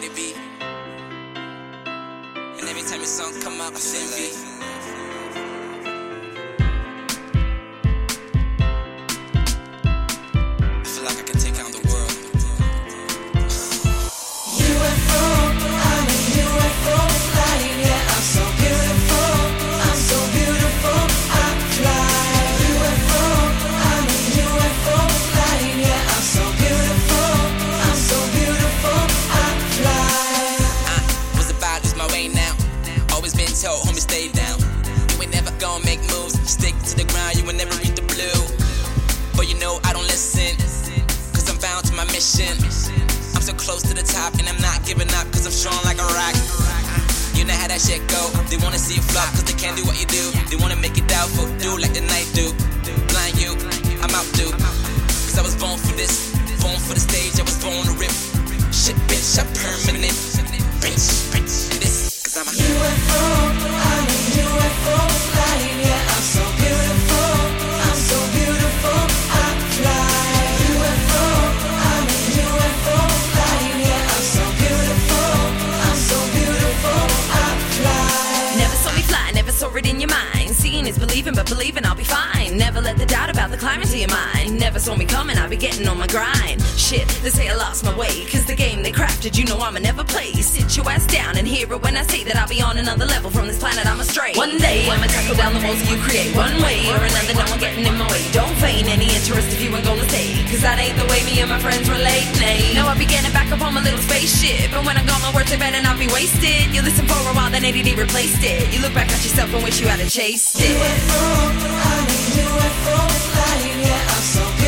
baby. And every time your song come out, I envy. I'm so close to the top, and I'm not giving up, cause I'm strong like a rock. You know how that shit go. They wanna see you flop, cause they can't do what you do. They wanna make it doubtful, do like the night do. Blind you, I'm out, dude. Cause I was born for this, born for the stage, I was born to rip. Shit, bitch, I'm permanent. Bitch, bitch, in your mind. Seeing is believing, but believing I'll be fine. Never let the doubt about the climb into your mind. Never saw me coming, I'll be getting on my grind. Shit, they say I lost my way. Cause the game they crafted, you know I'ma never play. Sit your ass down and hear it when I say that I'll be on another level from this planet, I'm astray. One day, I'ma tackle down the walls you create. One way or another, no one getting in my way. Don't feign any interest if you ain't gonna stay. Cause that ain't the way me and my friends relate, nay. No, I be getting back up on my little spaceship. And when I got my words, they better not be wasted. You listen for a while, then ADD replaced it. You look back at yourself and wish you had've chased it. UFO, I'm a UFO flying, yeah, I'm so